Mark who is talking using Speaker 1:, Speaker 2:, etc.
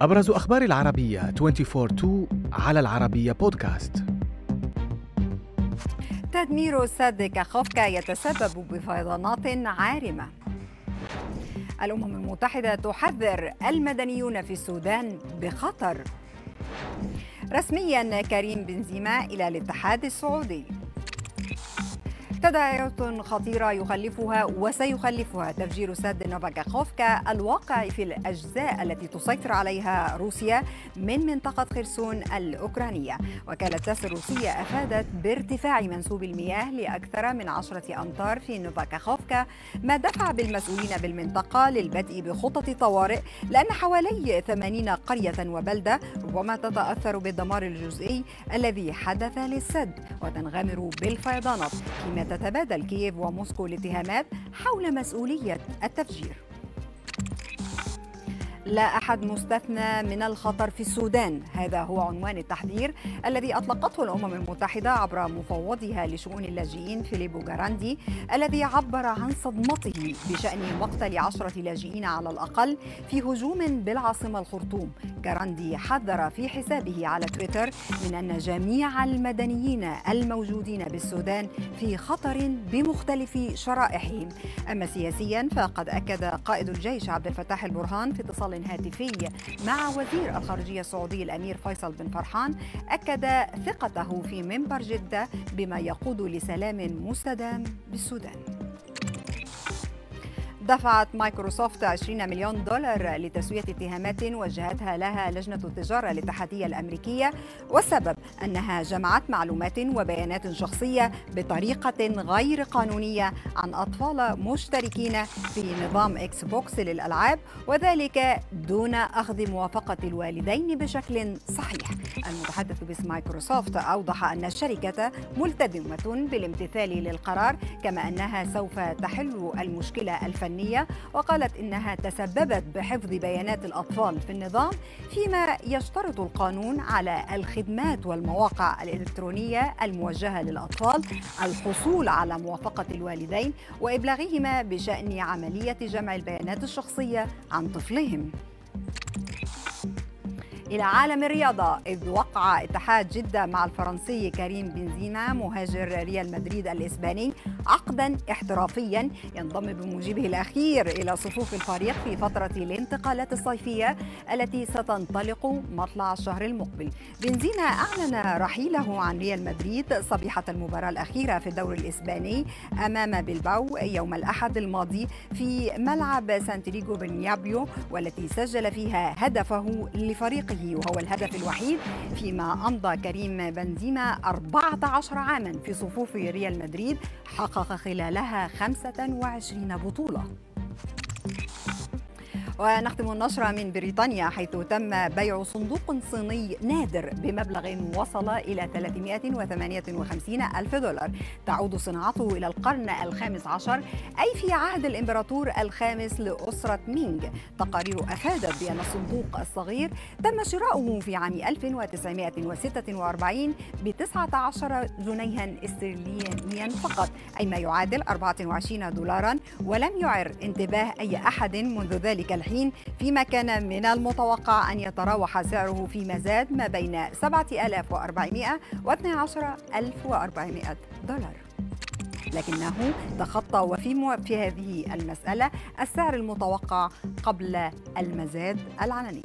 Speaker 1: أبرز أخبار العربية 24-2 على العربية بودكاست.
Speaker 2: تدمير سد كاخوفكا يتسبب بفيضانات عارمة. الأمم المتحدة تحذر المدنيون في السودان بخطر. رسميا كريم بنزيما إلى الاتحاد السعودي. تداعيات خطيرة يخلفها وسيخلفها تفجير سد نوفاكاخوفكا الواقع في الأجزاء التي تسيطر عليها روسيا من منطقة خرسون الأوكرانية. وكالة تاس الروسية أفادت بارتفاع منسوب المياه لأكثر من عشرة أمتار في نوفاكاخوفكا ما دفع بالمسؤولين بالمنطقة للبدء بخطط طوارئ لأن حوالي 80 قرية وبلدة ربما تتأثر بالدمار الجزئي الذي حدث للسد وتنغمر بالفيضانات. فيما تتبادل كييف وموسكو الاتهامات حول مسؤولية التفجير. لا أحد مستثنى من الخطر في السودان. هذا هو عنوان التحذير الذي أطلقته الأمم المتحدة عبر مفوضها لشؤون اللاجئين فيليبو جاراندي الذي عبر عن صدمته بشأن مقتل عشرة لاجئين على الأقل في هجوم بالعاصمة الخرطوم. جاراندي حذر في حسابه على تويتر من أن جميع المدنيين الموجودين بالسودان في خطر بمختلف شرائحهم. أما سياسيا فقد أكد قائد الجيش عبد الفتاح البرهان في اتصال هاتفي مع وزير الخارجية السعودي الأمير فيصل بن فرحان أكد ثقته في منبر جدة بما يقود لسلام مستدام بالسودان. دفعت مايكروسوفت 20 مليون دولار لتسوية اتهامات وجهتها لها لجنة التجارة الاتحادية الأمريكية والسبب أنها جمعت معلومات وبيانات شخصية بطريقة غير قانونية عن أطفال مشتركين في نظام إكس بوكس للألعاب وذلك دون أخذ موافقة الوالدين بشكل صحيح. المتحدث باسم مايكروسوفت أوضح أن الشركة ملتزمة بالامتثال للقرار كما أنها سوف تحل المشكلة الفنية الفنية وقالت إنها تسببت بحفظ بيانات الأطفال في النظام فيما يشترط القانون على الخدمات والمواقع الإلكترونية الموجهة للأطفال الحصول على موافقة الوالدين وإبلاغهما بشأن عملية جمع البيانات الشخصية عن طفلهم. إلى عالم الرياضة إذ وقع اتحاد جدة مع الفرنسي كريم بنزيما مهاجر ريال مدريد الإسباني عقدا احترافيا ينضم بموجبه الأخير إلى صفوف الفريق في فترة الانتقالات الصيفية التي ستنطلق مطلع الشهر المقبل. بنزيما أعلن رحيله عن ريال مدريد صبيحة المباراة الأخيرة في الدوري الإسباني أمام بلباو يوم الأحد الماضي في ملعب سانتياغو برنابيو والتي سجل فيها هدفه لفريقه. وهو الهدف الوحيد فيما أمضى كريم بنزيما 14 عاما في صفوف ريال مدريد حقق خلالها 25 بطولة. ونختم النشرة من بريطانيا حيث تم بيع صندوق صيني نادر بمبلغ وصل إلى 358 ألف دولار. تعود صناعته إلى القرن الخامس عشر أي في عهد الإمبراطور الخامس لأسرة مينغ. تقارير أفادت بأن الصندوق الصغير تم شراؤه في عام 1946 ب 19 جنيها استرلينيا فقط أي ما يعادل 24 دولارا ولم يعر انتباه أي أحد منذ ذلك الحين. الحين فيما كان من المتوقع أن يتراوح سعره فيما زاد ما بين 7400 و 12400 دولار. لكنه تخطى وفي في هذه المسألة السعر المتوقع قبل المزاد العلني.